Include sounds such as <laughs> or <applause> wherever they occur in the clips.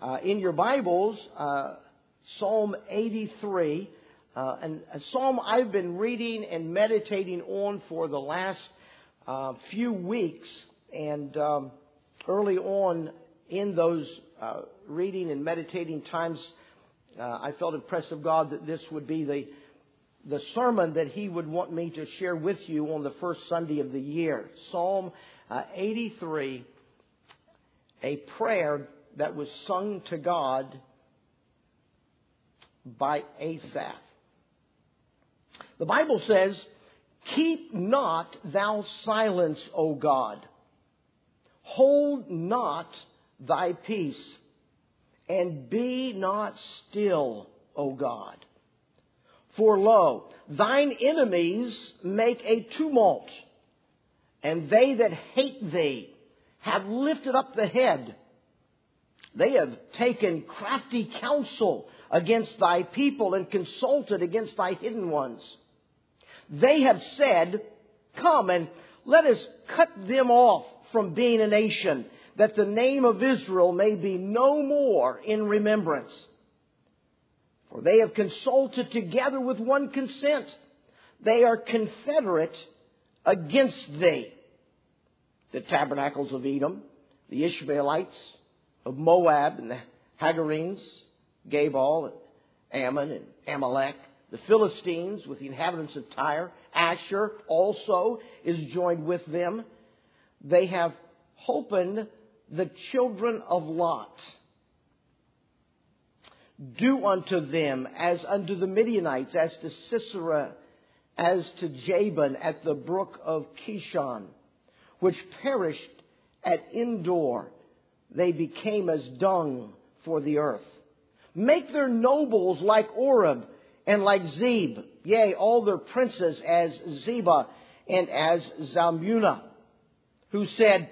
Uh, in your Bibles, uh, Psalm 83, uh, and a psalm I've been reading and meditating on for the last uh, few weeks. And um, early on in those uh, reading and meditating times, uh, I felt impressed of God that this would be the the sermon that He would want me to share with you on the first Sunday of the year. Psalm 83, a prayer that was sung to God by Asaph. The Bible says, Keep not thou silence, O God. Hold not thy peace, and be not still, O God. For lo, thine enemies make a tumult, and they that hate thee have lifted up the head. They have taken crafty counsel against thy people and consulted against thy hidden ones. They have said, Come and let us cut them off from being a nation, that the name of Israel may be no more in remembrance. For they have consulted together with one consent. They are confederate against thee. The tabernacles of Edom, the Ishmaelites of Moab, and the Hagarenes, Gebal, and Ammon, and Amalek, the Philistines with the inhabitants of Tyre, Asher also is joined with them. They have holpen the children of Lot. Do unto them as unto the Midianites, as to Sisera, as to Jabin at the brook of Kishon, which perished at Endor. They became as dung for the earth. Make their nobles like Oreb and like Zeb, yea, all their princes as Zeba and as Zalmunna, who said,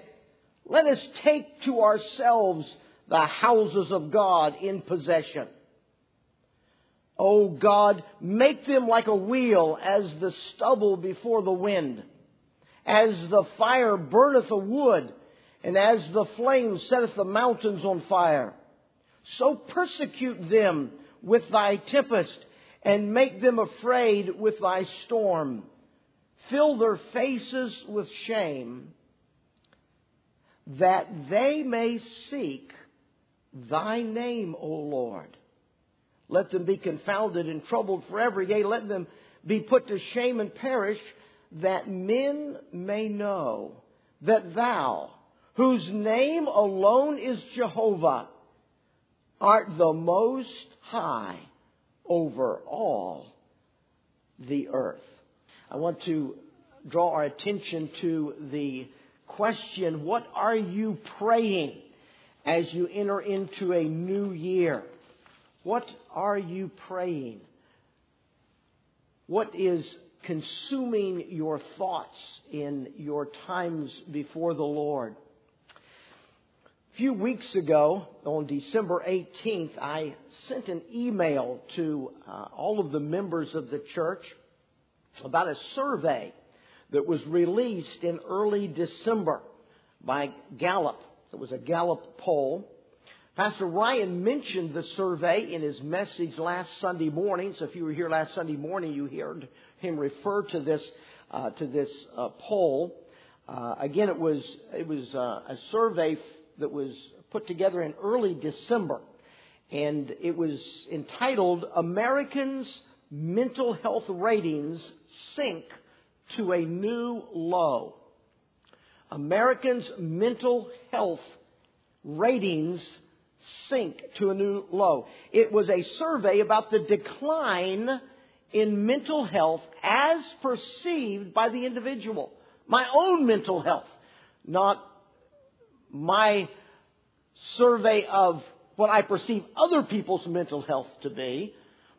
Let us take to ourselves the houses of God in possession. O God, make them like a wheel as the stubble before the wind, as the fire burneth a wood, and as the flame setteth the mountains on fire. So persecute them with thy tempest, and make them afraid with thy storm. Fill their faces with shame, that they may seek thy name, O Lord. Let them be confounded and troubled forever. Yea, let them be put to shame and perish, that men may know that thou, whose name alone is Jehovah, art the most high over all the earth. I want to draw our attention to the question, what are you praying as you enter into a new year? What are you praying? What is consuming your thoughts in your times before the Lord? A few weeks ago, on December 18th, I sent an email to uh, all of the members of the church about a survey that was released in early December by Gallup. It was a Gallup poll. Pastor Ryan mentioned the survey in his message last Sunday morning. So if you were here last Sunday morning, you heard him refer to this uh, to this uh, poll. Uh, again, it was it was uh, a survey that was put together in early December, and it was entitled "Americans' Mental Health Ratings Sink to a New Low." Americans' mental health ratings sink to a new low. It was a survey about the decline in mental health as perceived by the individual. My own mental health, not my survey of what I perceive other people's mental health to be,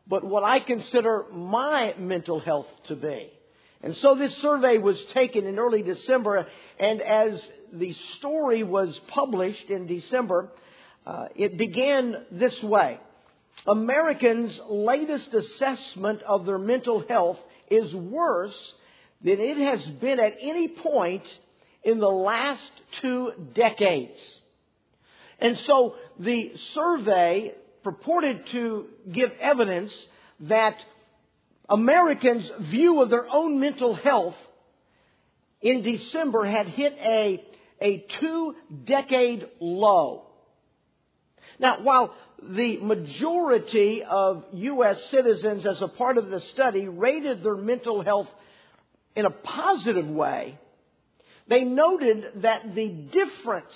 but what I consider my mental health to be. And so this survey was taken in early December, and as the story was published in December, uh, it began this way. Americans' latest assessment of their mental health is worse than it has been at any point in the last two decades. And so the survey purported to give evidence that Americans' view of their own mental health in December had hit a, a two decade low. Now, while the majority of U.S. citizens, as a part of the study, rated their mental health in a positive way, they noted that the difference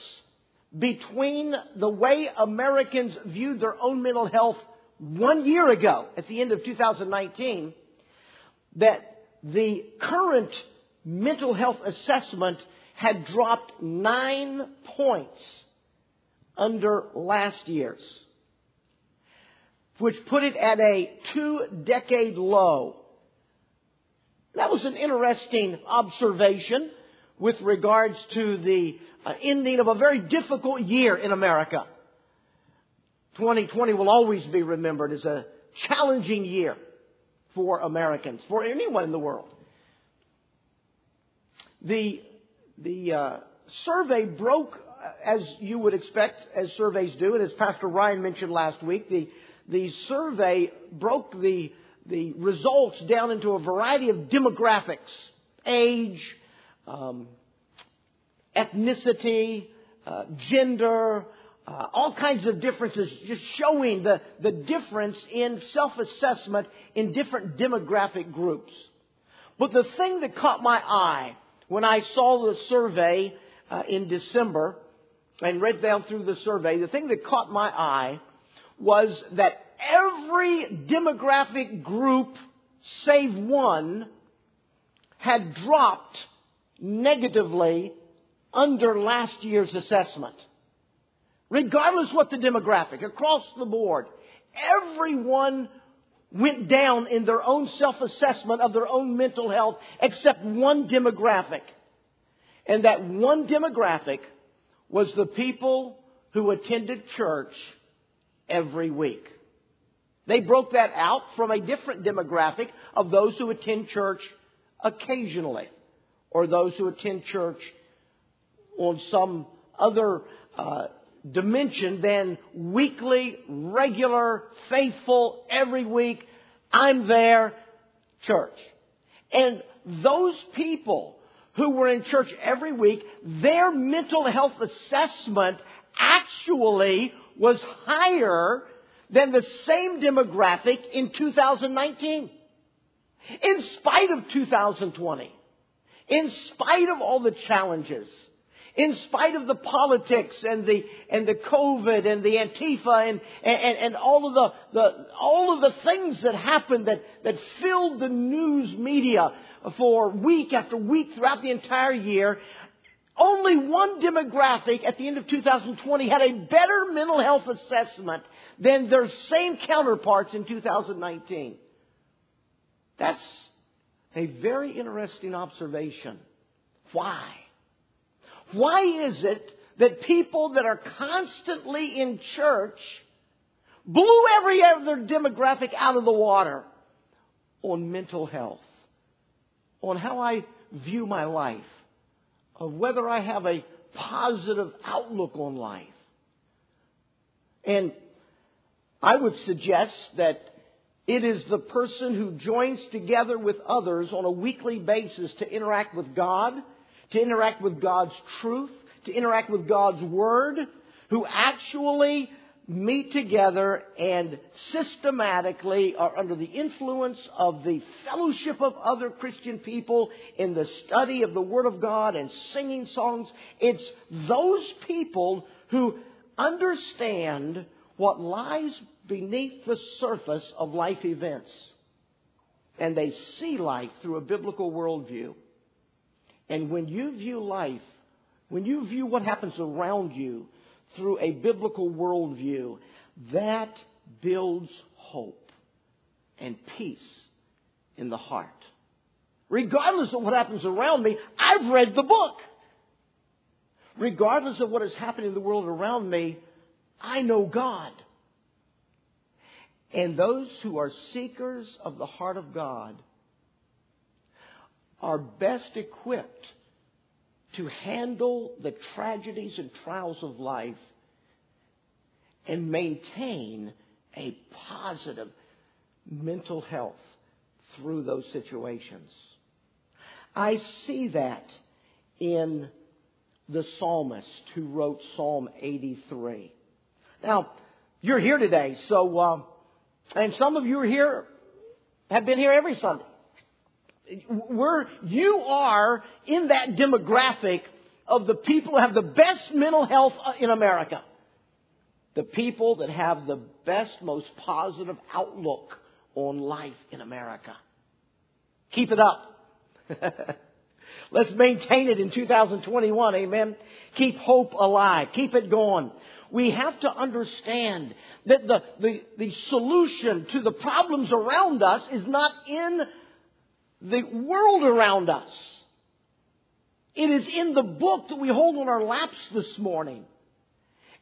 between the way Americans viewed their own mental health one year ago, at the end of 2019, that the current mental health assessment had dropped nine points under last year's, which put it at a two decade low. That was an interesting observation with regards to the uh, ending of a very difficult year in America. 2020 will always be remembered as a challenging year for Americans, for anyone in the world. The, the uh, survey broke, uh, as you would expect, as surveys do, and as Pastor Ryan mentioned last week, the, the survey broke the, the results down into a variety of demographics age, um, ethnicity, uh, gender, uh, all kinds of differences, just showing the, the difference in self assessment in different demographic groups. But the thing that caught my eye when I saw the survey uh, in December and read down through the survey, the thing that caught my eye was that every demographic group, save one, had dropped negatively under last year's assessment. Regardless what the demographic, across the board, everyone went down in their own self-assessment of their own mental health except one demographic. And that one demographic was the people who attended church every week. They broke that out from a different demographic of those who attend church occasionally or those who attend church on some other uh, dimension than weekly, regular, faithful, every week, I'm there, church. And those people who were in church every week, their mental health assessment actually was higher than the same demographic in 2019. In spite of 2020. In spite of all the challenges in spite of the politics and the and the COVID and the Antifa and and, and all of the, the all of the things that happened that, that filled the news media for week after week throughout the entire year, only one demographic at the end of 2020 had a better mental health assessment than their same counterparts in 2019. That's a very interesting observation. Why? Why is it that people that are constantly in church blew every other demographic out of the water on mental health, on how I view my life, of whether I have a positive outlook on life? And I would suggest that it is the person who joins together with others on a weekly basis to interact with God to interact with God's truth, to interact with God's Word, who actually meet together and systematically are under the influence of the fellowship of other Christian people in the study of the Word of God and singing songs. It's those people who understand what lies beneath the surface of life events. And they see life through a biblical worldview. And when you view life, when you view what happens around you through a biblical worldview, that builds hope and peace in the heart. Regardless of what happens around me, I've read the book. Regardless of what is happening in the world around me, I know God. And those who are seekers of the heart of God are best equipped to handle the tragedies and trials of life and maintain a positive mental health through those situations. I see that in the psalmist who wrote Psalm 83. Now, you're here today, so, uh, and some of you are here, have been here every Sunday. We're, you are in that demographic of the people who have the best mental health in America. The people that have the best, most positive outlook on life in America. Keep it up. <laughs> Let's maintain it in 2021. Amen. Keep hope alive. Keep it going. We have to understand that the, the, the solution to the problems around us is not in the world around us. It is in the book that we hold on our laps this morning.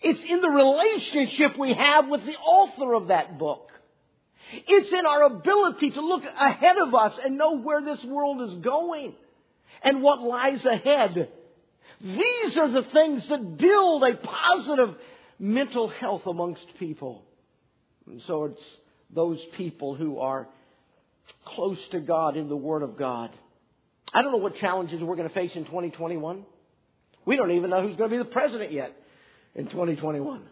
It's in the relationship we have with the author of that book. It's in our ability to look ahead of us and know where this world is going and what lies ahead. These are the things that build a positive mental health amongst people. And so it's those people who are close to God in the Word of God. I don't know what challenges we're going to face in 2021. We don't even know who's going to be the president yet in 2021.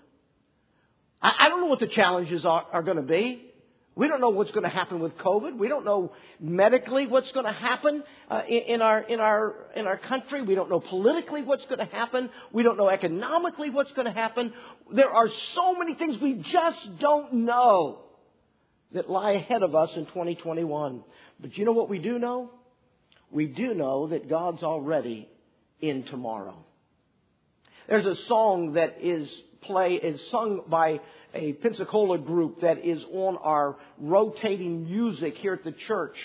I, don't know what the challenges are, are going to be. We don't know what's going to happen with COVID. We don't know medically what's going to happen uh, in, in, our in our in our country. We don't know politically what's going to happen. We don't know economically what's going to happen. There are so many things we just don't know that lie ahead of us in 2021. But you know what we do know? We do know that God's already in tomorrow. There's a song that is play is sung by a Pensacola group that is on our rotating music here at the church.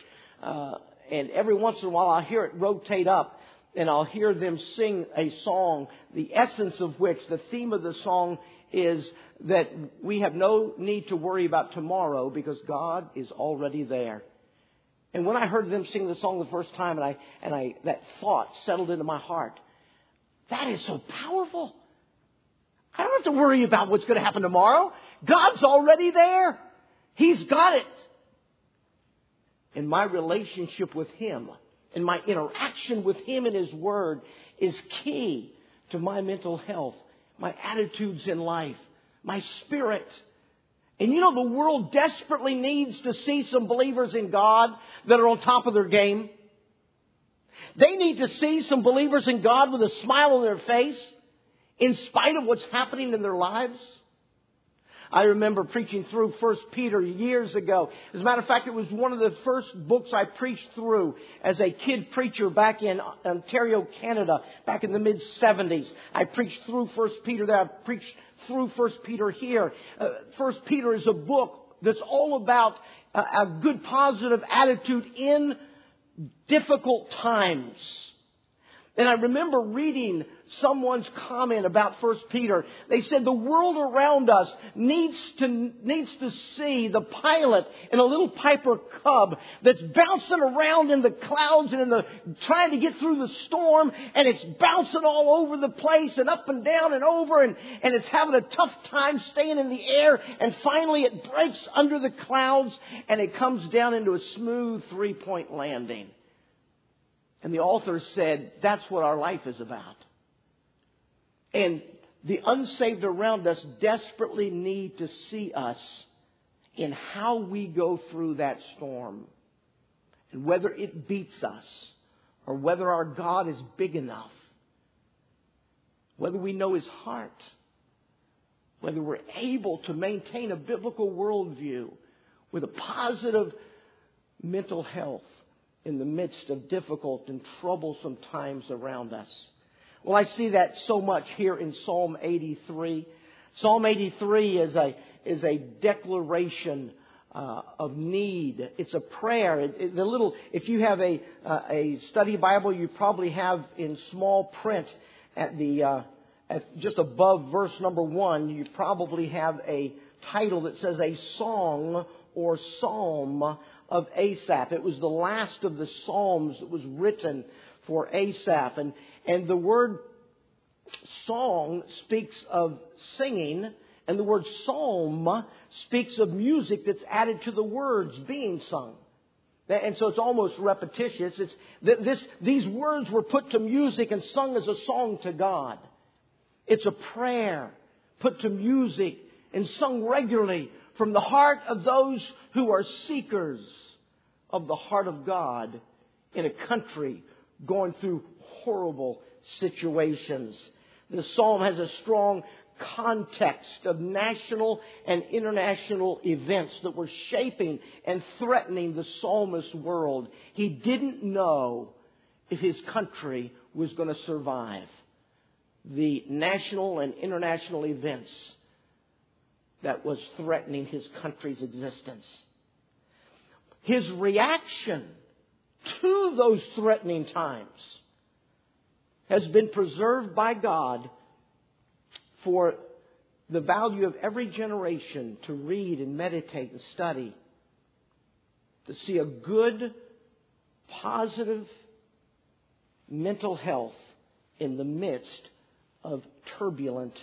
Uh, and every once in a while I'll hear it rotate up and I'll hear them sing a song, the essence of which, the theme of the song is that we have no need to worry about tomorrow because God is already there. And when I heard them sing the song the first time and I, and I, that thought settled into my heart, that is so powerful. I don't have to worry about what's going to happen tomorrow. God's already there. He's got it. And my relationship with Him and my interaction with Him and His Word is key to my mental health, my attitudes in life, my spirit. And you know, the world desperately needs to see some believers in God that are on top of their game. They need to see some believers in God with a smile on their face in spite of what's happening in their lives. I remember preaching through First Peter years ago. As a matter of fact, it was one of the first books I preached through as a kid preacher back in Ontario, Canada, back in the mid 70s. I preached through First Peter there. I preached through First Peter here. Uh, First Peter is a book that's all about a good positive attitude in difficult times. And I remember reading someone's comment about First Peter. They said the world around us needs to, needs to see the pilot in a little Piper Cub that's bouncing around in the clouds and in the, trying to get through the storm and it's bouncing all over the place and up and down and over and, and it's having a tough time staying in the air and finally it breaks under the clouds and it comes down into a smooth three point landing. And the author said, that's what our life is about. And the unsaved around us desperately need to see us in how we go through that storm. And whether it beats us or whether our God is big enough. Whether we know His heart. Whether we're able to maintain a biblical worldview with a positive mental health in the midst of difficult and troublesome times around us. Well, I see that so much here in Psalm 83. Psalm 83 is a, is a declaration uh, of need. It's a prayer. It, it, the little, if you have a, uh, a study Bible, you probably have in small print at the, uh, at just above verse number one, you probably have a title that says a song or psalm of Asaph. It was the last of the Psalms that was written for Asaph. And, and the word song speaks of singing And the word psalm speaks of music that's added to the words being sung. And so it's almost repetitious. It's, this, these words were put to music and sung as a song to God. It's a prayer put to music and sung regularly from the heart of those who are seekers of the heart of God in a country going through horrible situations. The psalm has a strong context of national and international events that were shaping and threatening the psalmist's world. He didn't know if his country was going to survive the national and international events that was threatening his country's existence. His reaction to those threatening times has been preserved by God for the value of every generation to read and meditate and study, to see a good, positive mental health in the midst of turbulent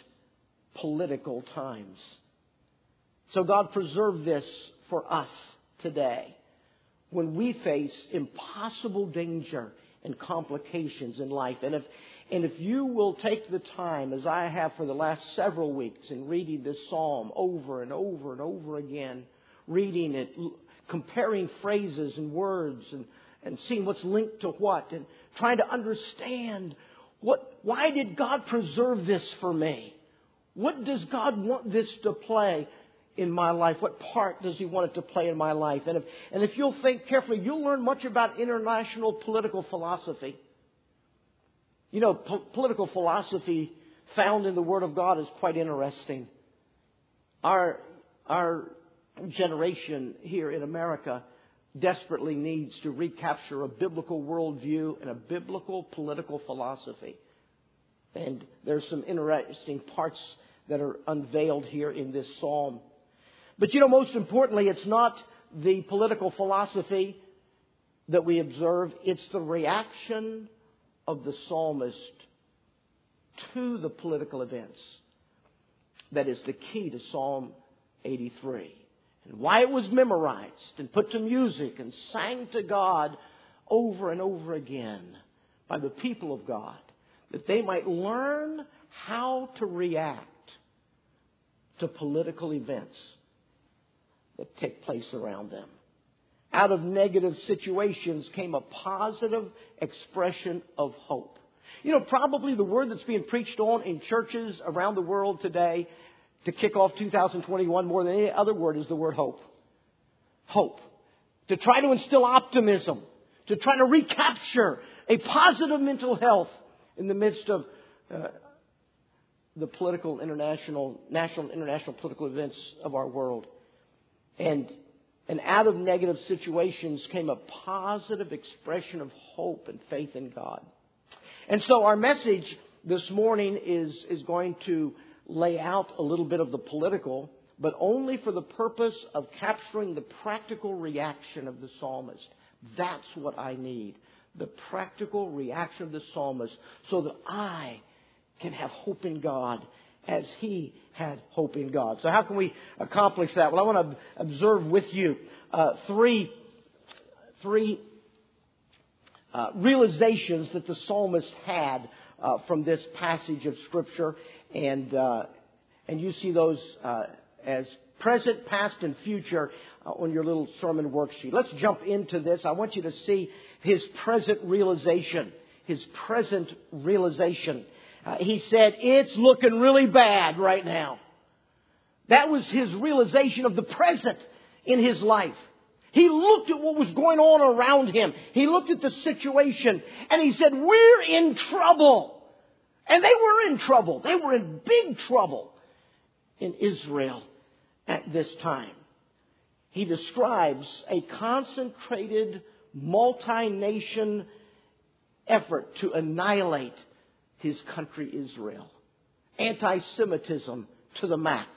political times. So God preserved this for us today when we face impossible danger and complications in life. And if, and if you will take the time, as I have for the last several weeks, in reading this psalm over and over and over again, reading it, comparing phrases and words, and, and seeing what's linked to what, and trying to understand what, why did God preserve this for me? What does God want this to play in my life? What part does He want it to play in my life? And if, and if you'll think carefully, you'll learn much about international political philosophy. You know, po- political philosophy found in the Word of God is quite interesting. Our, our generation here in America desperately needs to recapture a biblical worldview and a biblical political philosophy. And there's some interesting parts that are unveiled here in this psalm. But you know, most importantly, it's not the political philosophy that we observe, it's the reaction of the psalmist to the political events that is the key to Psalm 83 and why it was memorized and put to music and sang to God over and over again by the people of God, that they might learn how to react to political events that take place around them. Out of negative situations came a positive expression of hope. You know, probably the word that's being preached on in churches around the world today to kick off 2021 more than any other word is the word hope. Hope. To try to instill optimism. To try to recapture a positive mental health in the midst of uh, the political international, national international political events of our world. And, and out of negative situations came a positive expression of hope and faith in God. And so our message this morning is, is going to lay out a little bit of the political, but only for the purpose of capturing the practical reaction of the psalmist. That's what I need. The practical reaction of the psalmist so that I can have hope in God as he had hope in God. So how can we accomplish that? Well, I want to observe with you uh, three, three uh, realizations that the psalmist had uh, from this passage of Scripture, and uh, and you see those uh, as present, past, and future uh, on your little sermon worksheet. Let's jump into this. I want you to see his present realization. His present realization. Uh, he said, "It's looking really bad right now." That was his realization of the present in his life. He looked at what was going on around him. He looked at the situation and he said, we're in trouble. And they were in trouble. They were in big trouble in Israel at this time. He describes a concentrated multi-nation effort to annihilate his country Israel. Anti-Semitism to the max.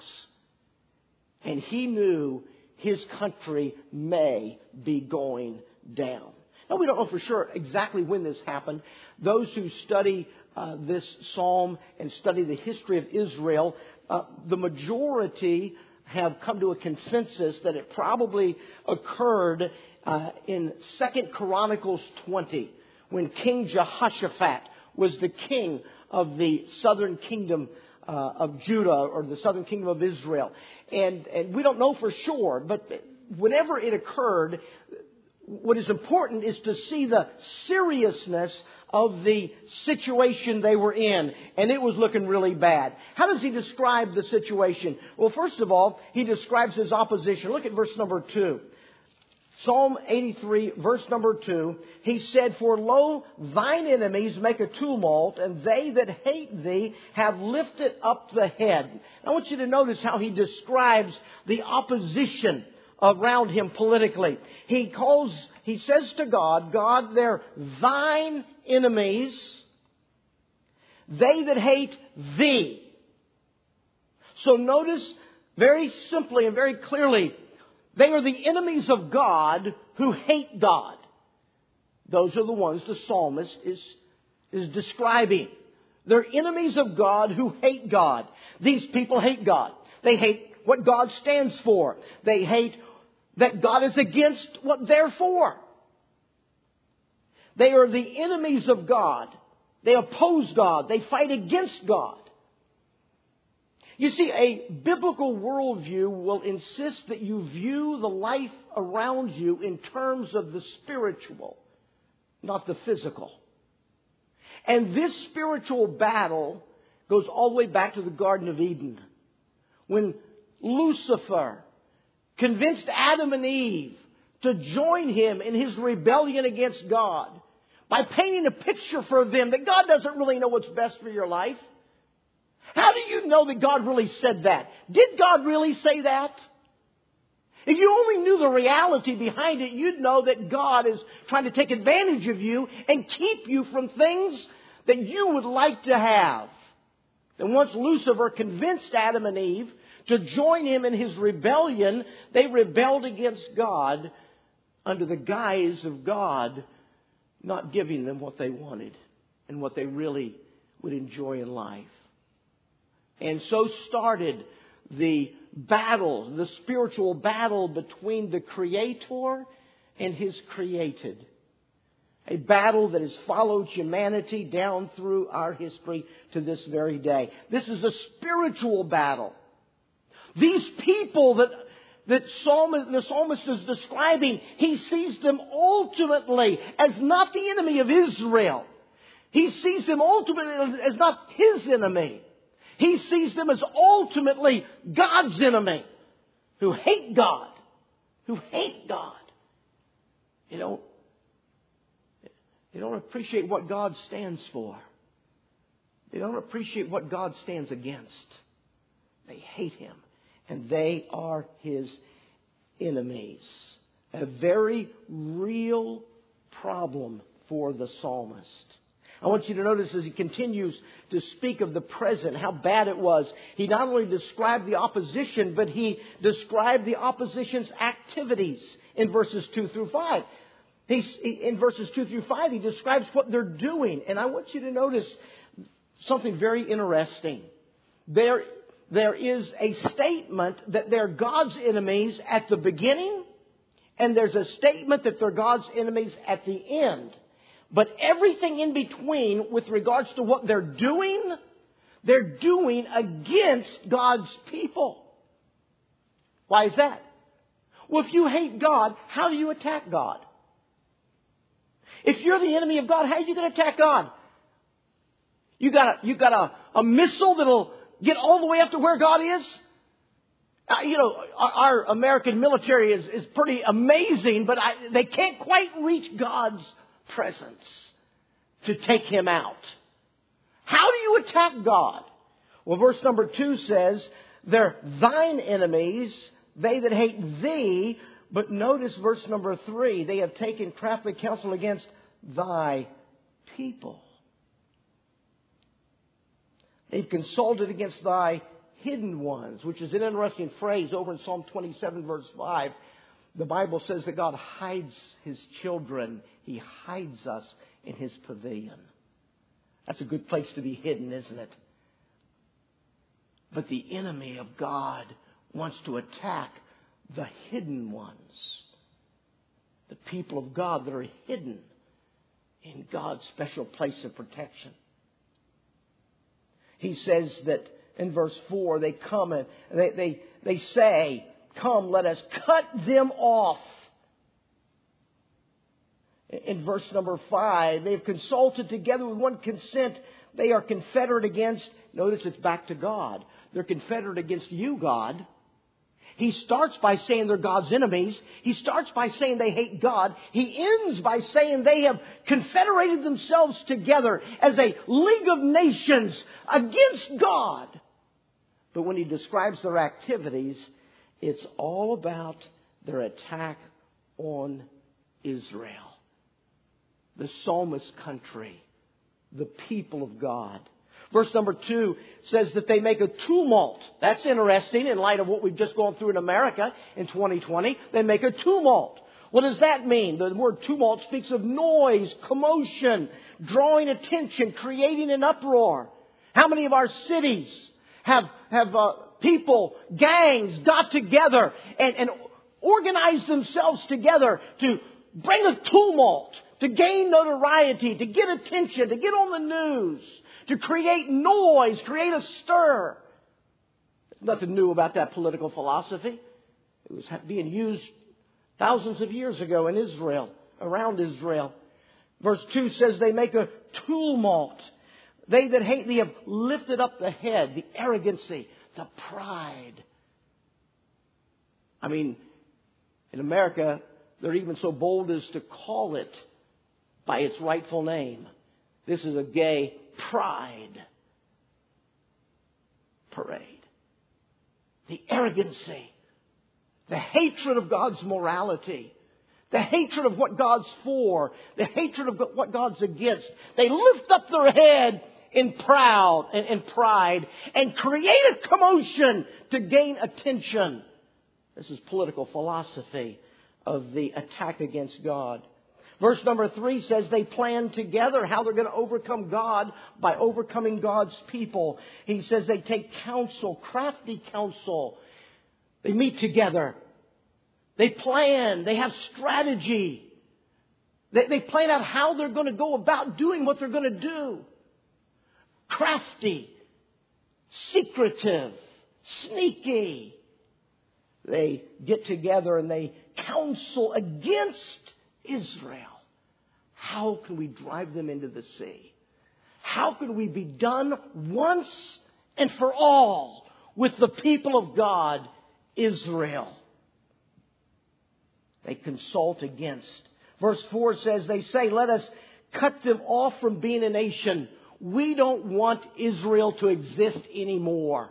And he knew his country may be going down. Now, we don't know for sure exactly when this happened. Those who study uh, this psalm and study the history of Israel uh, the majority have come to a consensus that it probably occurred uh, in Second Chronicles 20 when King Jehoshaphat was the king of the southern kingdom uh, of Judah or the southern kingdom of Israel. And, and we don't know for sure, but whenever it occurred, what is important is to see the seriousness of the situation they were in, and it was looking really bad. How does he describe the situation? Well, first of all, he describes his opposition. Look at verse number two. Psalm 83, verse number 2, he said, For lo, thine enemies make a tumult, and they that hate thee have lifted up the head. I want you to notice how he describes the opposition around him politically. He calls, he says to God, God, they're thine enemies, they that hate thee. So notice very simply and very clearly, they are the enemies of God who hate God. Those are the ones the psalmist is, is describing. They're enemies of God who hate God. These people hate God. They hate what God stands for. They hate that God is against what they're for. They are the enemies of God. They oppose God. They fight against God. You see, a biblical worldview will insist that you view the life around you in terms of the spiritual, not the physical. And this spiritual battle goes all the way back to the Garden of Eden. When Lucifer convinced Adam and Eve to join him in his rebellion against God by painting a picture for them that God doesn't really know what's best for your life. How do you know that God really said that? Did God really say that? If you only knew the reality behind it, you'd know that God is trying to take advantage of you and keep you from things that you would like to have. And once Lucifer convinced Adam and Eve to join him in his rebellion, they rebelled against God under the guise of God not giving them what they wanted and what they really would enjoy in life. And so started the battle, the spiritual battle between the Creator and His created. A battle that has followed humanity down through our history to this very day. This is a spiritual battle. These people that that psalmist, the psalmist is describing, he sees them ultimately as not the enemy of Israel. He sees them ultimately as not his enemy. He sees them as ultimately God's enemy who hate God, who hate God. You know, they don't appreciate what God stands for. They don't appreciate what God stands against. They hate Him and they are his enemies. A very real problem for the psalmist. I want you to notice as he continues to speak of the present, how bad it was. He not only described the opposition, but he described the opposition's activities in verses 2 through 5. He's, in verses 2 through 5, he describes what they're doing. And I want you to notice something very interesting. There there is a statement that they're God's enemies at the beginning, and there's a statement that they're God's enemies at the end. But everything in between, with regards to what they're doing, they're doing against God's people. Why is that? Well, if you hate God, how do you attack God? If you're the enemy of God, how are you going to attack God? You got a, you got a, a missile that'll get all the way up to where God is? Uh, you know, our, our, American military is, is pretty amazing, but I, they can't quite reach God's presence to take him out. How do you attack God? Well, verse number two says, they're thine enemies, they that hate thee. But notice verse number three, they have taken crafty counsel against thy people. They've consulted against thy hidden ones, which is an interesting phrase over in Psalm 27, verse 5. The Bible says that God hides his children, he hides us in his pavilion. That's a good place to be hidden, isn't it? But the enemy of God wants to attack the hidden ones. The people of God that are hidden in God's special place of protection. He says that in verse 4, they come and they, they, they say, Come, let us cut them off. In verse number 5, they have consulted together with one consent. They are confederate against, notice it's back to God. They're confederate against you, God. He starts by saying they're God's enemies. He starts by saying they hate God. He ends by saying they have confederated themselves together as a league of nations against God. But when he describes their activities, it's all about their attack on Israel, the psalmist country, the people of God. Verse number two says that they make a tumult. That's interesting in light of what we've just gone through in America in 2020. They make a tumult. What does that mean? The word tumult speaks of noise, commotion, drawing attention, creating an uproar. How many of our cities have, have uh, people, gangs got together and, and organized themselves together to bring a tumult, to gain notoriety, to get attention, to get on the news? to create noise, create a stir. Nothing new about that political philosophy. It was being used thousands of years ago in Israel, around Israel. Verse 2 says they make a tumult. They that hate thee have lifted up the head, the arrogancy, the pride. I mean, in America, they're even so bold as to call it by its rightful name. This is a gay pride parade. The arrogancy, the hatred of God's morality, the hatred of what God's for, the hatred of what God's against. They lift up their head in proud and in pride and create a commotion to gain attention. This is political philosophy of the attack against God. Verse number three says they plan together how they're going to overcome God by overcoming God's people. He says they take counsel, crafty counsel. They meet together. They plan. They have strategy. They, they plan out how they're going to go about doing what they're going to do. Crafty, secretive, sneaky. They get together and they counsel against Israel. How can we drive them into the sea? How can we be done once and for all with the people of God, Israel? They consult against. Verse 4 says, They say, Let us cut them off from being a nation. We don't want Israel to exist anymore.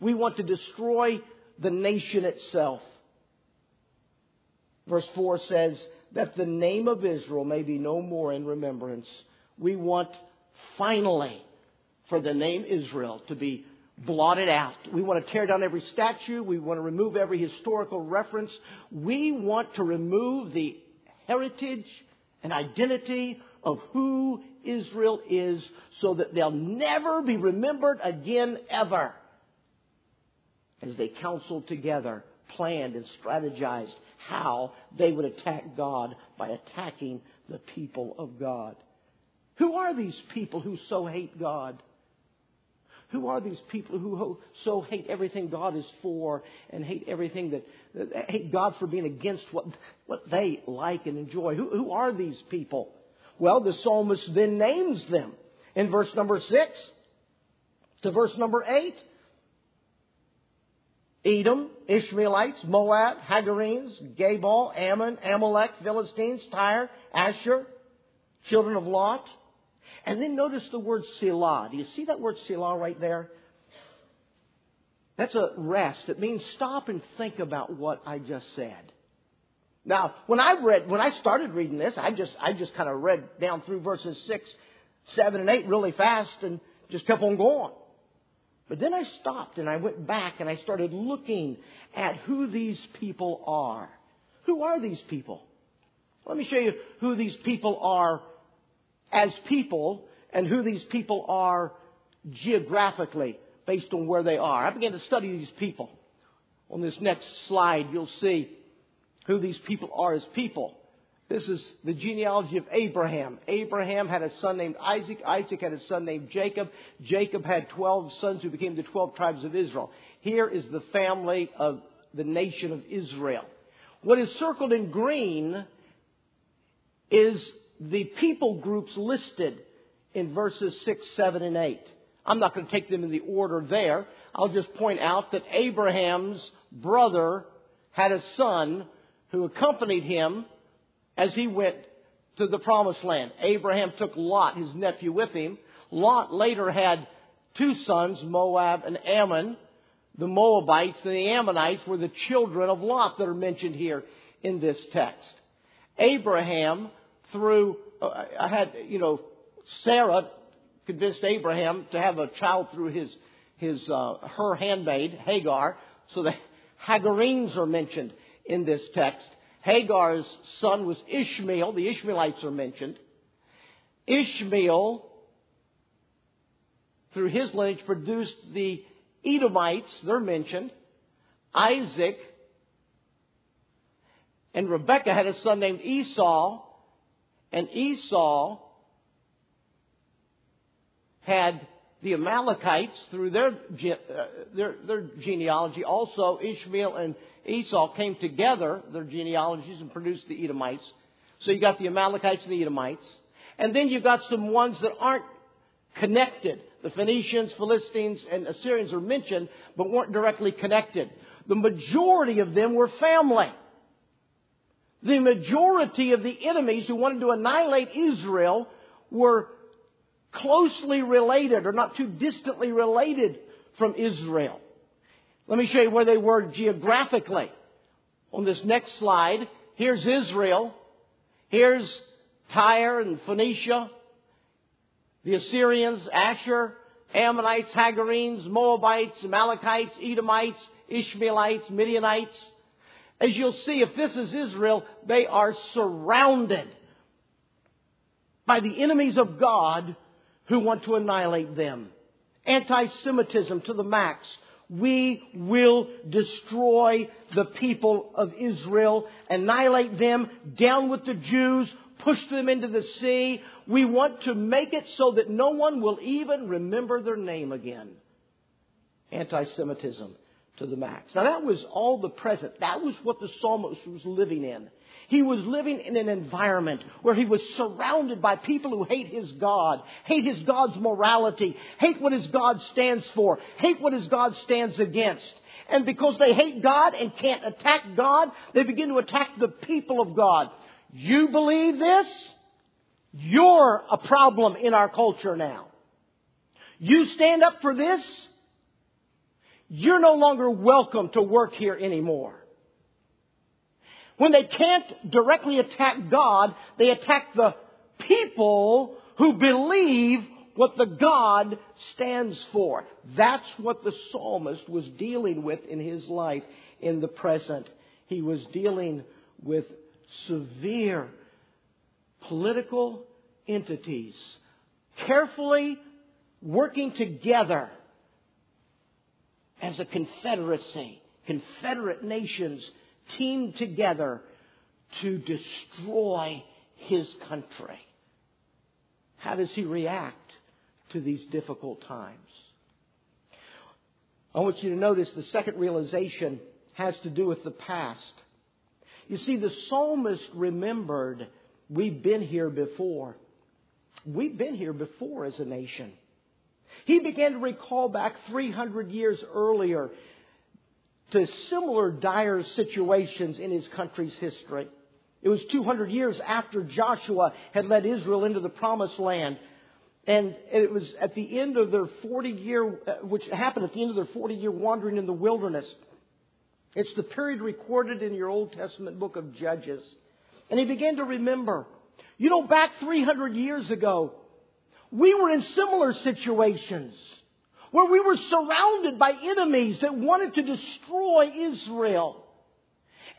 We want to destroy the nation itself. Verse 4 says, that the name of Israel may be no more in remembrance. We want finally for the name Israel to be blotted out. We want to tear down every statue. We want to remove every historical reference. We want to remove the heritage and identity of who Israel is so that they'll never be remembered again ever. As they counseled together, planned and strategized how they would attack God by attacking the people of God. Who are these people who so hate God? Who are these people who so hate everything God is for and hate everything that, that hate God for being against what, what they like and enjoy? Who, who are these people? Well, the psalmist then names them in verse number six to verse number eight. Edom, Ishmaelites, Moab, Hagarenes, Gebal, Ammon, Amalek, Philistines, Tyre, Asher, children of Lot. And then notice the word Selah. Do you see that word Selah right there? That's a rest. It means stop and think about what I just said. Now, when I read, when I started reading this, I just, I just kind of read down through verses six, seven, and eight really fast and just kept on going. But then I stopped and I went back and I started looking at who these people are. Who are these people? Let me show you who these people are as people and who these people are geographically. based on where they are. I began to study these people. On this next slide, you'll see who these people are as people. This is the genealogy of Abraham. Abraham had a son named Isaac. Isaac had a son named Jacob. Jacob had 12 sons who became the 12 tribes of Israel. Here is the family of the nation of Israel. What is circled in green is the people groups listed in verses 6, 7, and 8. I'm not going to take them in the order there. I'll just point out that Abraham's brother had a son who accompanied him as he went to the promised land. Abraham took Lot, his nephew, with him. Lot later had two sons, Moab and Ammon. The Moabites and the Ammonites were the children of Lot that are mentioned here in this text. Abraham, through, uh, I had, you know, Sarah convinced Abraham to have a child through his, his, uh, her handmaid, Hagar. So the Hagarenes are mentioned in this text. Hagar's son was Ishmael. The Ishmaelites are mentioned. Ishmael, through his lineage, produced the Edomites. They're mentioned. Isaac and Rebekah had a son named Esau. And Esau had the Amalekites through their, uh, their, their genealogy. Also, Ishmael and Esau came together, their genealogies, and produced the Edomites. So you got the Amalekites and the Edomites. And then you've got some ones that aren't connected. The Phoenicians, Philistines, and Assyrians are mentioned, but weren't directly connected. The majority of them were family. The majority of the enemies who wanted to annihilate Israel were closely related or not too distantly related from Israel. Let me show you where they were geographically. On this next slide, here's Israel. Here's Tyre and Phoenicia. The Assyrians, Asher, Ammonites, Hagarenes, Moabites, Amalekites, Edomites, Ishmaelites, Midianites. As you'll see, if this is Israel, they are surrounded by the enemies of God who want to annihilate them. Anti-Semitism to the max we will destroy the people of Israel, annihilate them, down with the Jews, push them into the sea. We want to make it so that no one will even remember their name again. Anti Semitism to the max. Now that was all the present. That was what the psalmist was living in. He was living in an environment where he was surrounded by people who hate his God, hate his God's morality, hate what his God stands for, hate what his God stands against. And because they hate God and can't attack God, they begin to attack the people of God. You believe this? You're a problem in our culture now. You stand up for this? You're no longer welcome to work here anymore. When they can't directly attack God, they attack the people who believe what the God stands for. That's what the psalmist was dealing with in his life in the present. He was dealing with severe political entities carefully working together as a confederacy, confederate nations teamed together to destroy his country. How does he react to these difficult times? I want you to notice the second realization has to do with the past. You see, the psalmist remembered we've been here before. We've been here before as a nation. He began to recall back 300 years earlier to similar dire situations in his country's history. It was 200 years after Joshua had led Israel into the promised land. And it was at the end of their 40 year, uh, which happened at the end of their 40 year wandering in the wilderness. It's the period recorded in your Old Testament book of Judges. And he began to remember, you know, back 300 years ago, we were in similar situations where we were surrounded by enemies that wanted to destroy Israel.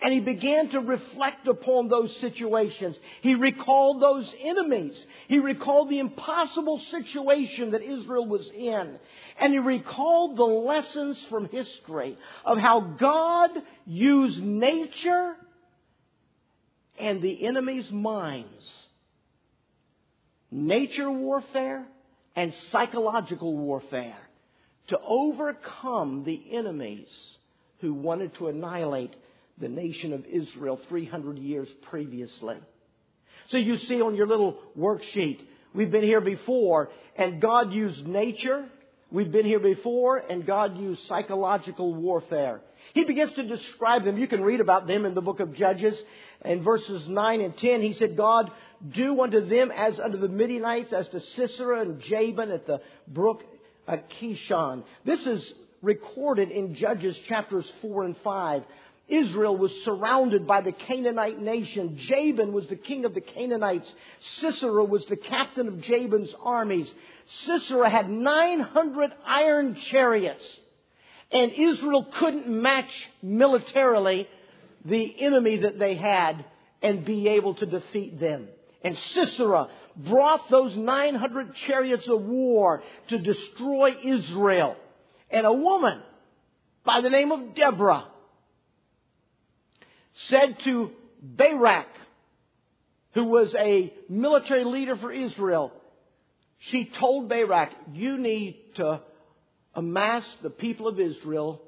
And he began to reflect upon those situations. He recalled those enemies. He recalled the impossible situation that Israel was in. And he recalled the lessons from history of how God used nature and the enemy's minds. Nature warfare and psychological warfare to overcome the enemies who wanted to annihilate the nation of Israel 300 years previously. So you see on your little worksheet, we've been here before, and God used nature. We've been here before, and God used psychological warfare. He begins to describe them. You can read about them in the book of Judges. In verses 9 and 10, he said, God, do unto them as unto the Midianites, as to Sisera and Jabin at the brook Uh, Kishon. This is recorded in Judges chapters 4 and 5. Israel was surrounded by the Canaanite nation. Jabin was the king of the Canaanites. Sisera was the captain of Jabin's armies. Sisera had 900 iron chariots. And Israel couldn't match militarily the enemy that they had and be able to defeat them. And Sisera brought those 900 chariots of war to destroy Israel. And a woman by the name of Deborah said to Barak, who was a military leader for Israel, she told Barak, you need to amass the people of Israel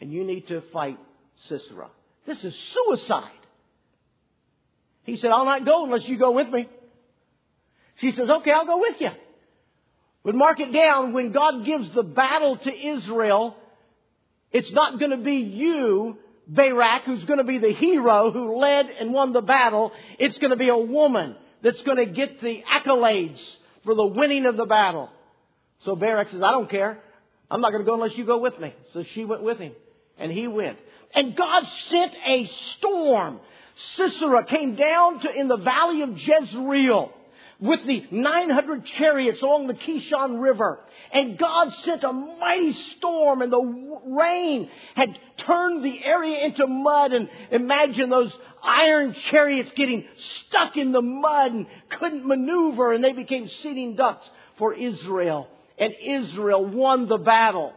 and you need to fight Sisera. This is suicide. He said, I'll not go unless you go with me. She says, okay, I'll go with you. But mark it down, when God gives the battle to Israel, it's not going to be you, Barak, who's going to be the hero who led and won the battle. It's going to be a woman that's going to get the accolades for the winning of the battle. So Barak says, I don't care. I'm not going to go unless you go with me. So she went with him. And he went. And God sent a storm. Sisera came down to in the valley of Jezreel with the 900 chariots along the Kishon River. And God sent a mighty storm and the rain had turned the area into mud and imagine those iron chariots getting stuck in the mud and couldn't maneuver and they became sitting ducks for Israel. And Israel won the battle.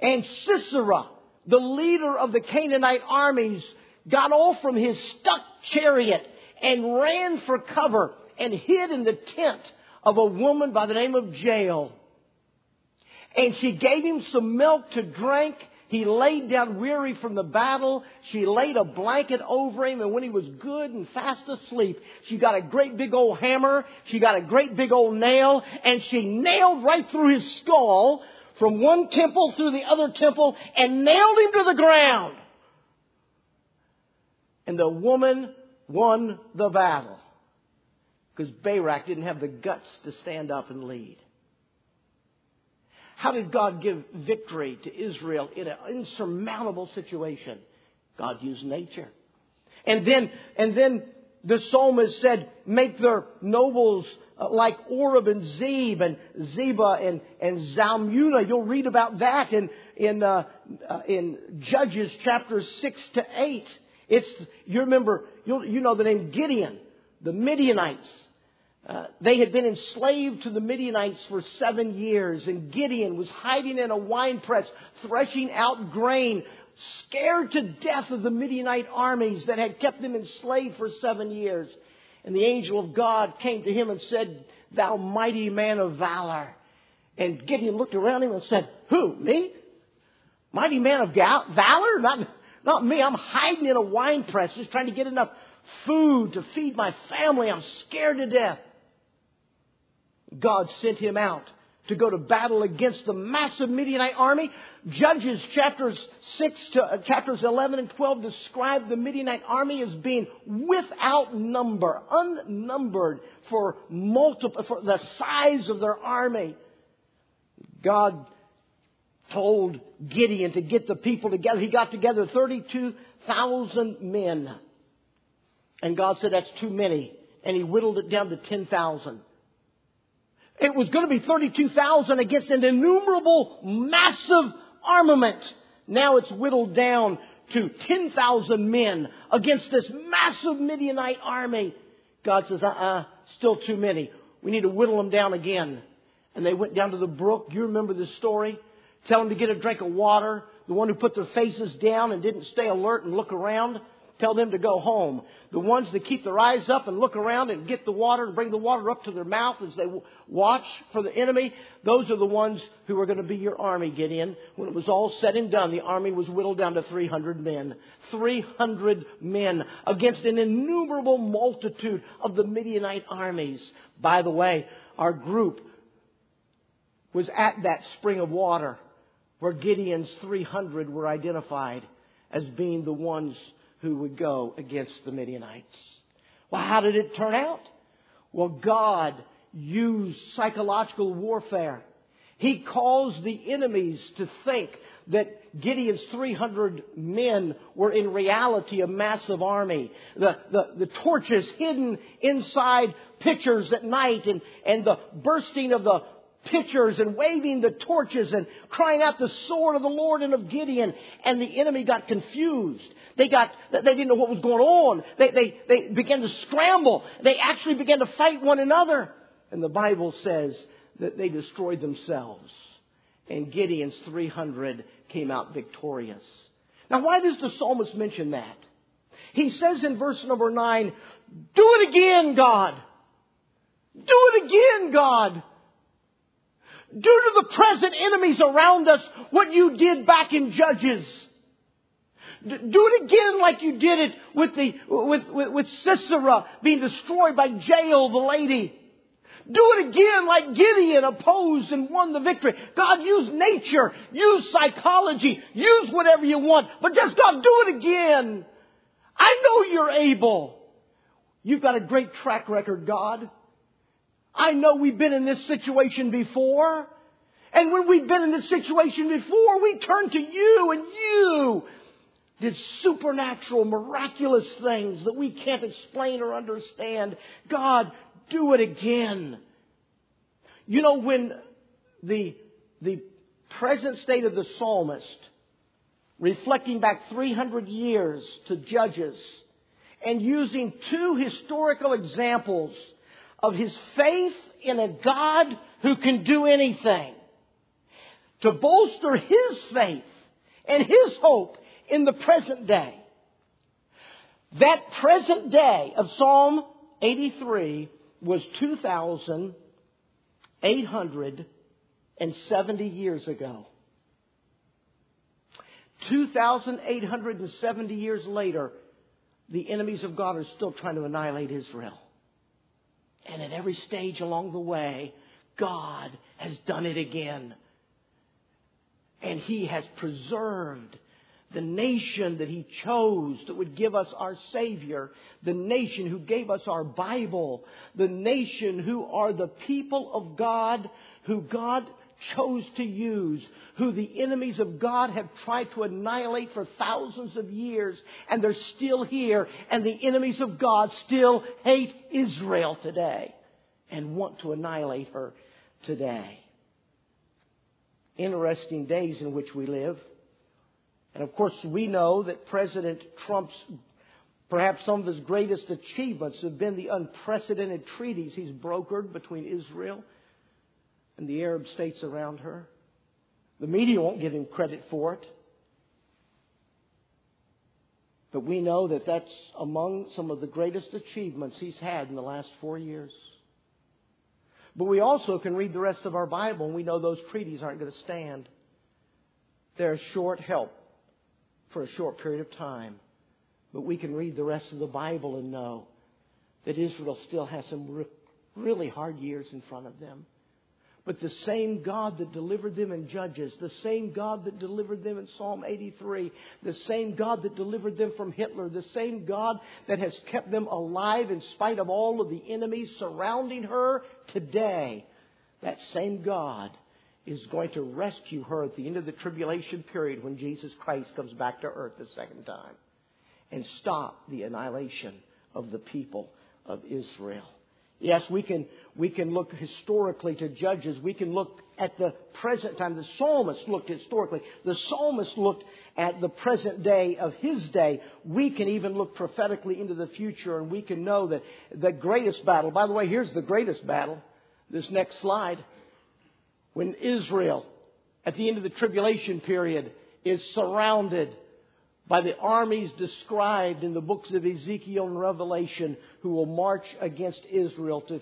And Sisera, the leader of the Canaanite armies, got off from his stuck chariot and ran for cover and hid in the tent of a woman by the name of Jael. And she gave him some milk to drink. He laid down weary from the battle. She laid a blanket over him, and when he was good and fast asleep, she got a great big old hammer. She got a great big old nail, and she nailed right through his skull from one temple through the other temple and nailed him to the ground. And the woman won the battle because Barak didn't have the guts to stand up and lead. How did God give victory to Israel in an insurmountable situation? God used nature. And then, and then the psalmist said, make their nobles uh, like Oreb and Zeb and Zeba and, and Zalmunna. You'll read about that in, in, uh, uh, in Judges chapters 6 to 8. It's, you remember, you know the name Gideon, the Midianites. Uh, they had been enslaved to the Midianites for seven years, and Gideon was hiding in a wine press, threshing out grain, scared to death of the Midianite armies that had kept them enslaved for seven years. And the angel of God came to him and said, Thou mighty man of valor. And Gideon looked around him and said, Who? Me? Mighty man of gal- valor? Not, not me. I'm hiding in a wine press just trying to get enough food to feed my family. I'm scared to death. God sent him out to go to battle against the massive Midianite army. Judges chapters 6 to uh, chapters 11 and 12 describe the Midianite army as being without number, unnumbered for multiple, for the size of their army. God told Gideon to get the people together. He got together 32,000 men. And God said, that's too many. And he whittled it down to 10,000. It was going to be 32,000 against an innumerable, massive armament. Now it's whittled down to 10,000 men against this massive Midianite army. God says, uh-uh, still too many. We need to whittle them down again. And they went down to the brook. You remember this story? Tell them to get a drink of water. The one who put their faces down and didn't stay alert and look around, tell them to go home. The ones that keep their eyes up and look around and get the water and bring the water up to their mouth as they watch for the enemy, those are the ones who are going to be your army, Gideon. When it was all said and done, the army was whittled down to 300 men. 300 men against an innumerable multitude of the Midianite armies. By the way, our group was at that spring of water where Gideon's 300 were identified as being the ones who would go against the Midianites. Well, how did it turn out? Well, God used psychological warfare. He caused the enemies to think that Gideon's 300 men were in reality a massive army. The, the, the torches hidden inside pitchers at night and, and the bursting of the pitchers and waving the torches and crying out the sword of the Lord and of Gideon. And the enemy got confused. They got, they didn't know what was going on. They, they, they began to scramble. They actually began to fight one another. And the Bible says that they destroyed themselves. And Gideon's 300 came out victorious. Now why does the psalmist mention that? He says in verse number 9, do it again, God. Do it again, God. Do to the present enemies around us what you did back in Judges. Do it again like you did it with the, with, with, with Sisera being destroyed by Jael, the lady. Do it again like Gideon opposed and won the victory. God, use nature, use psychology, use whatever you want, but just God, do it again. I know you're able. You've got a great track record, God. I know we've been in this situation before. And when we've been in this situation before, we turn to you and you did supernatural, miraculous things that we can't explain or understand. God, do it again. You know, when the, the present state of the psalmist, reflecting back 300 years to Judges, and using two historical examples of his faith in a God who can do anything. To bolster his faith and his hope in the present day. That present day of Psalm 83 was 2,870 years ago. 2,870 years later, the enemies of God are still trying to annihilate Israel. And at every stage along the way, God has done it again. And He has preserved the nation that He chose that would give us our Savior, the nation who gave us our Bible, the nation who are the people of God, who God chose to use, who the enemies of God have tried to annihilate for thousands of years, and they're still here, and the enemies of God still hate Israel today and want to annihilate her today. Interesting days in which we live. And of course, we know that President Trump's Perhaps some of his greatest achievements have been the unprecedented treaties he's brokered between Israel and the Arab states around her. The media won't give him credit for it. But we know that that's among some of the greatest achievements he's had in the last four years. But we also can read the rest of our Bible and we know those treaties aren't going to stand. They're a short help for a short period of time. But we can read the rest of the Bible and know that Israel still has some really hard years in front of them. But the same God that delivered them in Judges, the same God that delivered them in Psalm 83, the same God that delivered them from Hitler, the same God that has kept them alive in spite of all of the enemies surrounding her today, that same God is going to rescue her at the end of the tribulation period when Jesus Christ comes back to earth the second time and stop the annihilation of the people of Israel. Yes, we can, we can look historically to Judges. We can look at the present time. The psalmist looked historically. The psalmist looked at the present day of his day. We can even look prophetically into the future and we can know that the greatest battle, by the way, here's the greatest battle. This next slide. When Israel, at the end of the tribulation period, is surrounded by the armies described in the books of Ezekiel and Revelation who will march against Israel to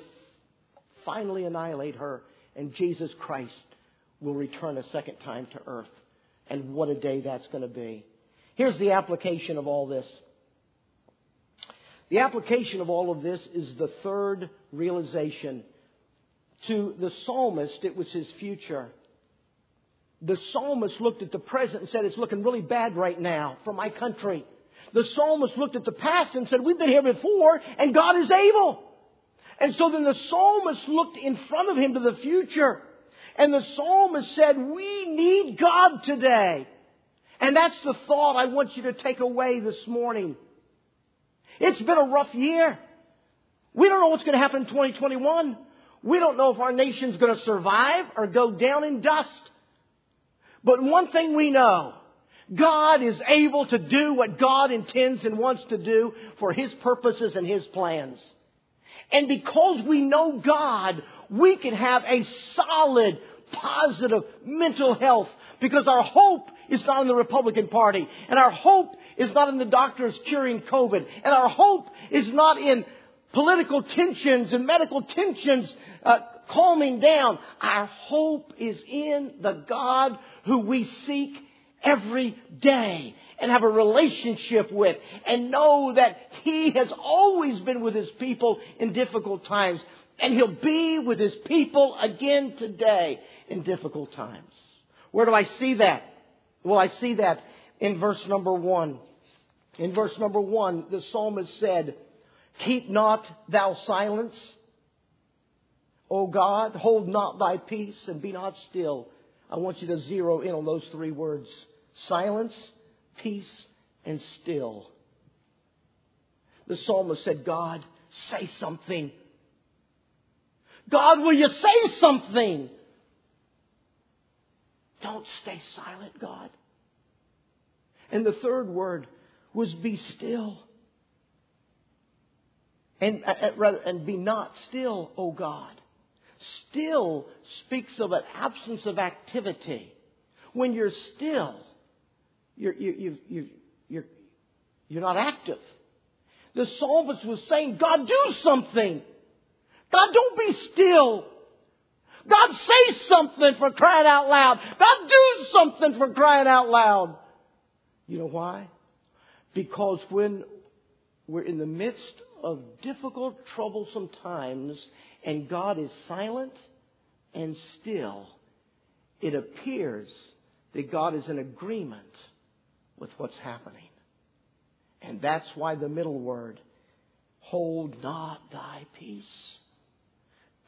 finally annihilate her, and Jesus Christ will return a second time to earth. And what a day that's going to be. Here's the application of all this. The application of all of this is the third realization. To the psalmist, it was his future the psalmist looked at the present and said, It's looking really bad right now for my country. The psalmist looked at the past and said, We've been here before, and God is able. And so then the psalmist looked in front of him to the future. And the psalmist said, We need God today. And that's the thought I want you to take away this morning. It's been a rough year. We don't know what's going to happen in 2021. We don't know if our nation's going to survive or go down in dust. But one thing we know, God is able to do what God intends and wants to do for His purposes and His plans. And because we know God, we can have a solid, positive mental health because our hope is not in the Republican Party and our hope is not in the doctors curing COVID and our hope is not in political tensions and medical tensions uh, calming down. Our hope is in the God who we seek every day and have a relationship with and know that He has always been with His people in difficult times and He'll be with His people again today in difficult times. Where do I see that? Well, I see that in verse number one. In verse number one, the psalmist said, Keep not thou silence, O God, hold not thy peace and be not still I want you to zero in on those three words silence, peace, and still. The psalmist said, God, say something. God, will you say something? Don't stay silent, God. And the third word was be still. And, uh, uh rather, and be not still, O God still speaks of an absence of activity. When you're still, you're, you, you, you're, you're not active. The psalmist was saying, God, do something. God, don't be still. God, say something for crying out loud. God, do something for crying out loud. You know why? Because when we're in the midst of difficult, troublesome times and God is silent and still, it appears that God is in agreement with what's happening. And that's why the middle word, hold not thy peace.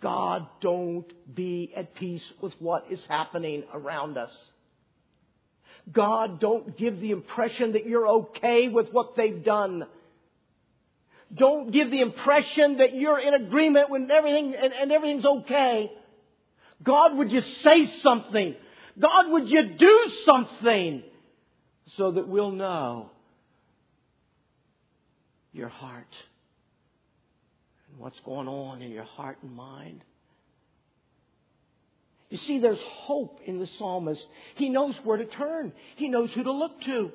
God, don't be at peace with what is happening around us. God, don't give the impression that you're okay with what they've done. Don't give the impression that you're in agreement with everything and, and everything's okay. God, would you say something? God, would you do something so that we'll know your heart and what's going on in your heart and mind? You see, there's hope in the psalmist. He knows where to turn. He knows who to look to.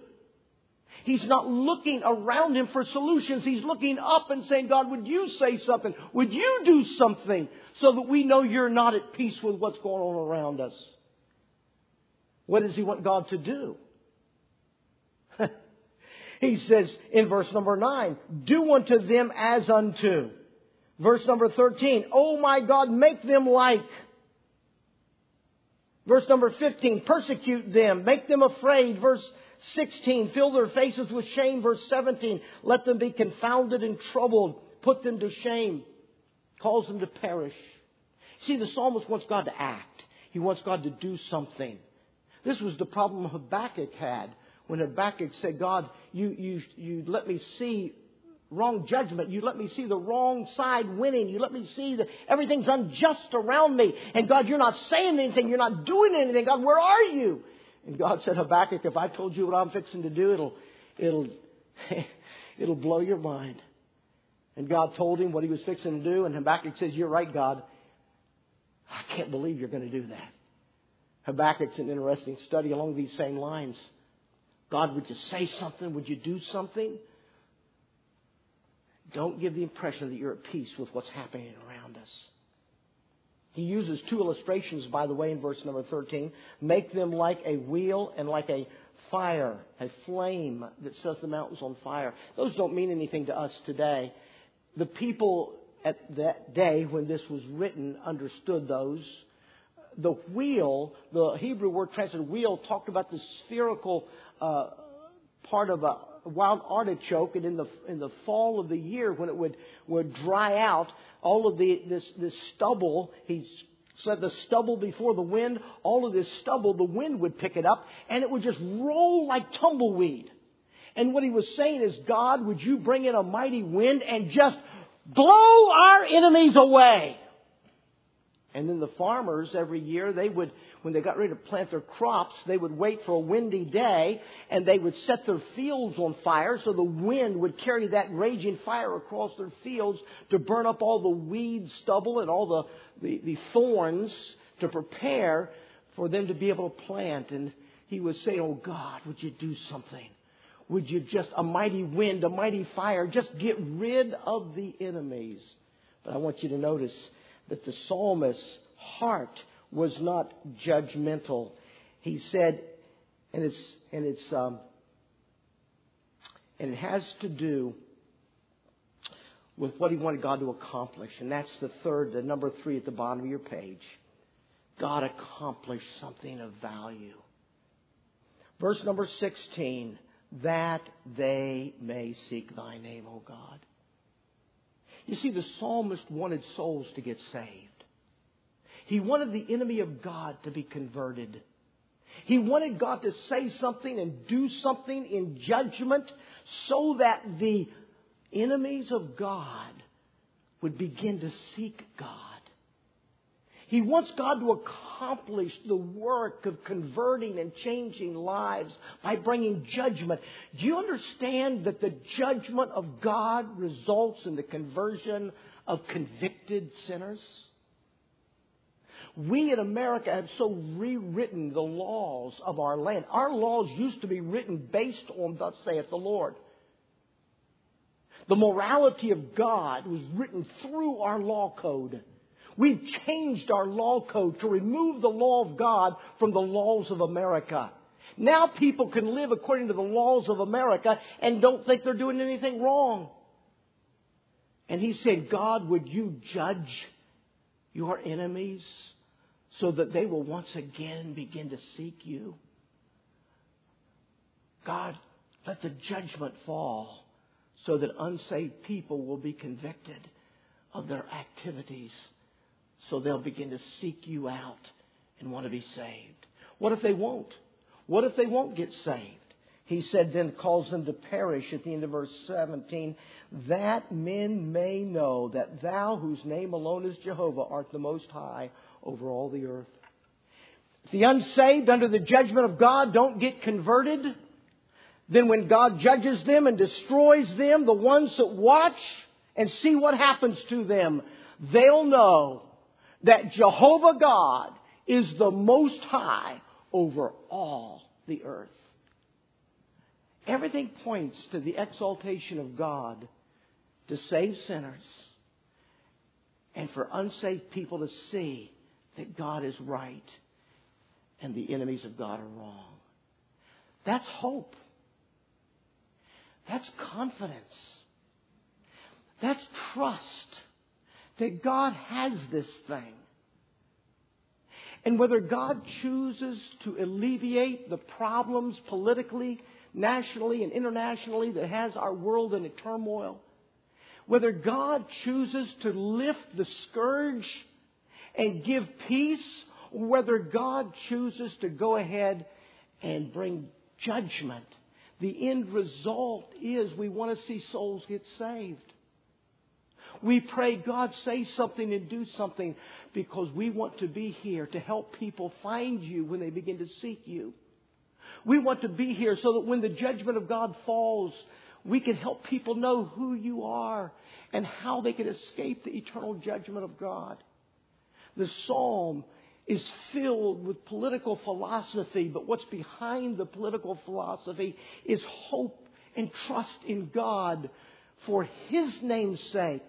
He's not looking around him for solutions. He's looking up and saying, God, would you say something? Would you do something so that we know you're not at peace with what's going on around us? What does he want God to do? <laughs> he says in verse number 9, do unto them as unto. Verse number 13, oh my God, make them like. Verse number 15, persecute them, make them afraid. Verse 16, fill their faces with shame. Verse 17, let them be confounded and troubled. Put them to shame. Calls them to perish. See, the psalmist wants God to act. He wants God to do something. This was the problem Habakkuk had when Habakkuk said, God, you, you, you let me see wrong judgment. You let me see the wrong side winning. You let me see that everything's unjust around me. And God, you're not saying anything. You're not doing anything. God, where are you? And God said, Habakkuk, if I told you what I'm fixing to do, it'll, it'll, <laughs> it'll blow your mind. And God told him what he was fixing to do. And Habakkuk says, you're right, God. I can't believe you're going to do that. Habakkuk's an interesting study along these same lines. God, would you say something? Would you do something? Don't give the impression that you're at peace with what's happening around us. He uses two illustrations, by the way, in verse number 13. Make them like a wheel and like a fire, a flame that sets the mountains on fire. Those don't mean anything to us today. The people at that day when this was written understood those. The wheel, the Hebrew word translated wheel, talked about the spherical uh, part of a wild artichoke, and in the in the fall of the year when it would would dry out, all of the this this stubble he said the stubble before the wind, all of this stubble, the wind would pick it up, and it would just roll like tumbleweed. And what he was saying is, God, would you bring in a mighty wind and just blow our enemies away? And then the farmers every year, they would, when they got ready to plant their crops, they would wait for a windy day and they would set their fields on fire so the wind would carry that raging fire across their fields to burn up all the weed stubble and all the, the, the thorns to prepare for them to be able to plant. And he would say, Oh God, would you do something? Would you just, a mighty wind, a mighty fire, just get rid of the enemies? But I want you to notice that the psalmist's heart was not judgmental. He said, and it's and it's um, and it has to do with what he wanted God to accomplish, and that's the third, the number three at the bottom of your page. God accomplished something of value. Verse number 16, that they may seek thy name, O God. You see, the psalmist wanted souls to get saved. He wanted the enemy of God to be converted. He wanted God to say something and do something in judgment so that the enemies of God would begin to seek God. He wants God to accomplish the work of converting and changing lives by bringing judgment. Do you understand that the judgment of God results in the conversion of convicted sinners? We in America have so rewritten the laws of our land. Our laws used to be written based on, thus saith the Lord. The morality of God was written through our law code. We've changed our law code to remove the law of God from the laws of America. Now people can live according to the laws of America and don't think they're doing anything wrong. And he said, God, would you judge your enemies so that they will once again begin to seek you? God, let the judgment fall so that unsaved people will be convicted of their activities so they'll begin to seek you out and want to be saved. What if they won't? What if they won't get saved? He said, then calls them to perish at the end of verse 17, that men may know that thou, whose name alone is Jehovah, art the most high over all the earth. If the unsaved under the judgment of God don't get converted, then when God judges them and destroys them, the ones that watch and see what happens to them, they'll know that Jehovah God is the most high over all the earth. Everything points to the exaltation of God to save sinners and for unsaved people to see that God is right and the enemies of God are wrong. That's hope. That's confidence. That's trust that God has this thing. And whether God chooses to alleviate the problems politically, nationally, and internationally that has our world in a turmoil, whether God chooses to lift the scourge and give peace, or whether God chooses to go ahead and bring judgment, the end result is we want to see souls get saved. We pray, God, say something and do something because we want to be here to help people find you when they begin to seek you. We want to be here so that when the judgment of God falls, we can help people know who you are and how they can escape the eternal judgment of God. The psalm is filled with political philosophy, but what's behind the political philosophy is hope and trust in God for His name's sake,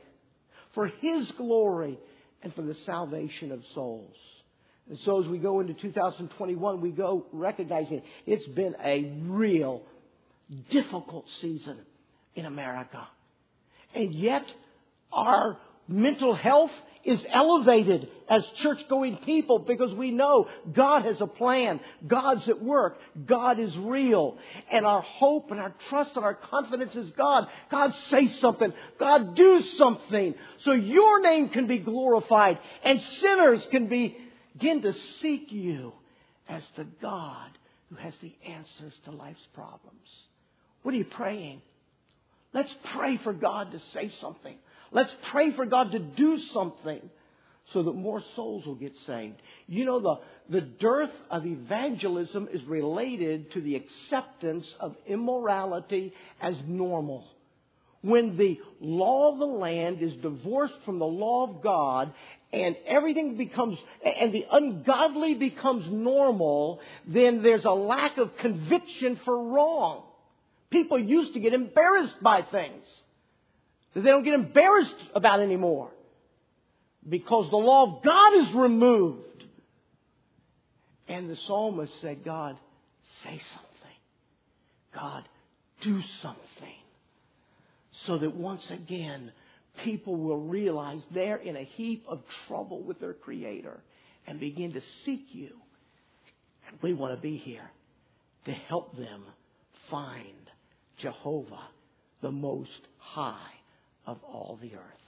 for His glory, and for the salvation of souls. And so as we go into 2021, we go recognizing it's been a real difficult season in America. And yet, our mental health is elevated as church going people because we know God has a plan. God's at work. God is real. And our hope and our trust and our confidence is God. God say something. God do something. So your name can be glorified and sinners can begin to seek you as the God who has the answers to life's problems. What are you praying? Let's pray for God to say something. Let's pray for God to do something so that more souls will get saved. You know, the, the dearth of evangelism is related to the acceptance of immorality as normal. When the law of the land is divorced from the law of God and everything becomes, and the ungodly becomes normal, then there's a lack of conviction for wrong. People used to get embarrassed by things that they don't get embarrassed about anymore because the law of God is removed. And the psalmist said, God, say something. God, do something. So that once again, people will realize they're in a heap of trouble with their Creator and begin to seek you. And we want to be here to help them find Jehovah, the Most High of all the earth.